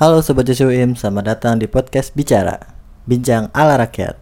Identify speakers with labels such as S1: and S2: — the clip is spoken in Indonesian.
S1: Halo Sobat Joshua selamat datang di podcast Bicara Bincang ala Rakyat.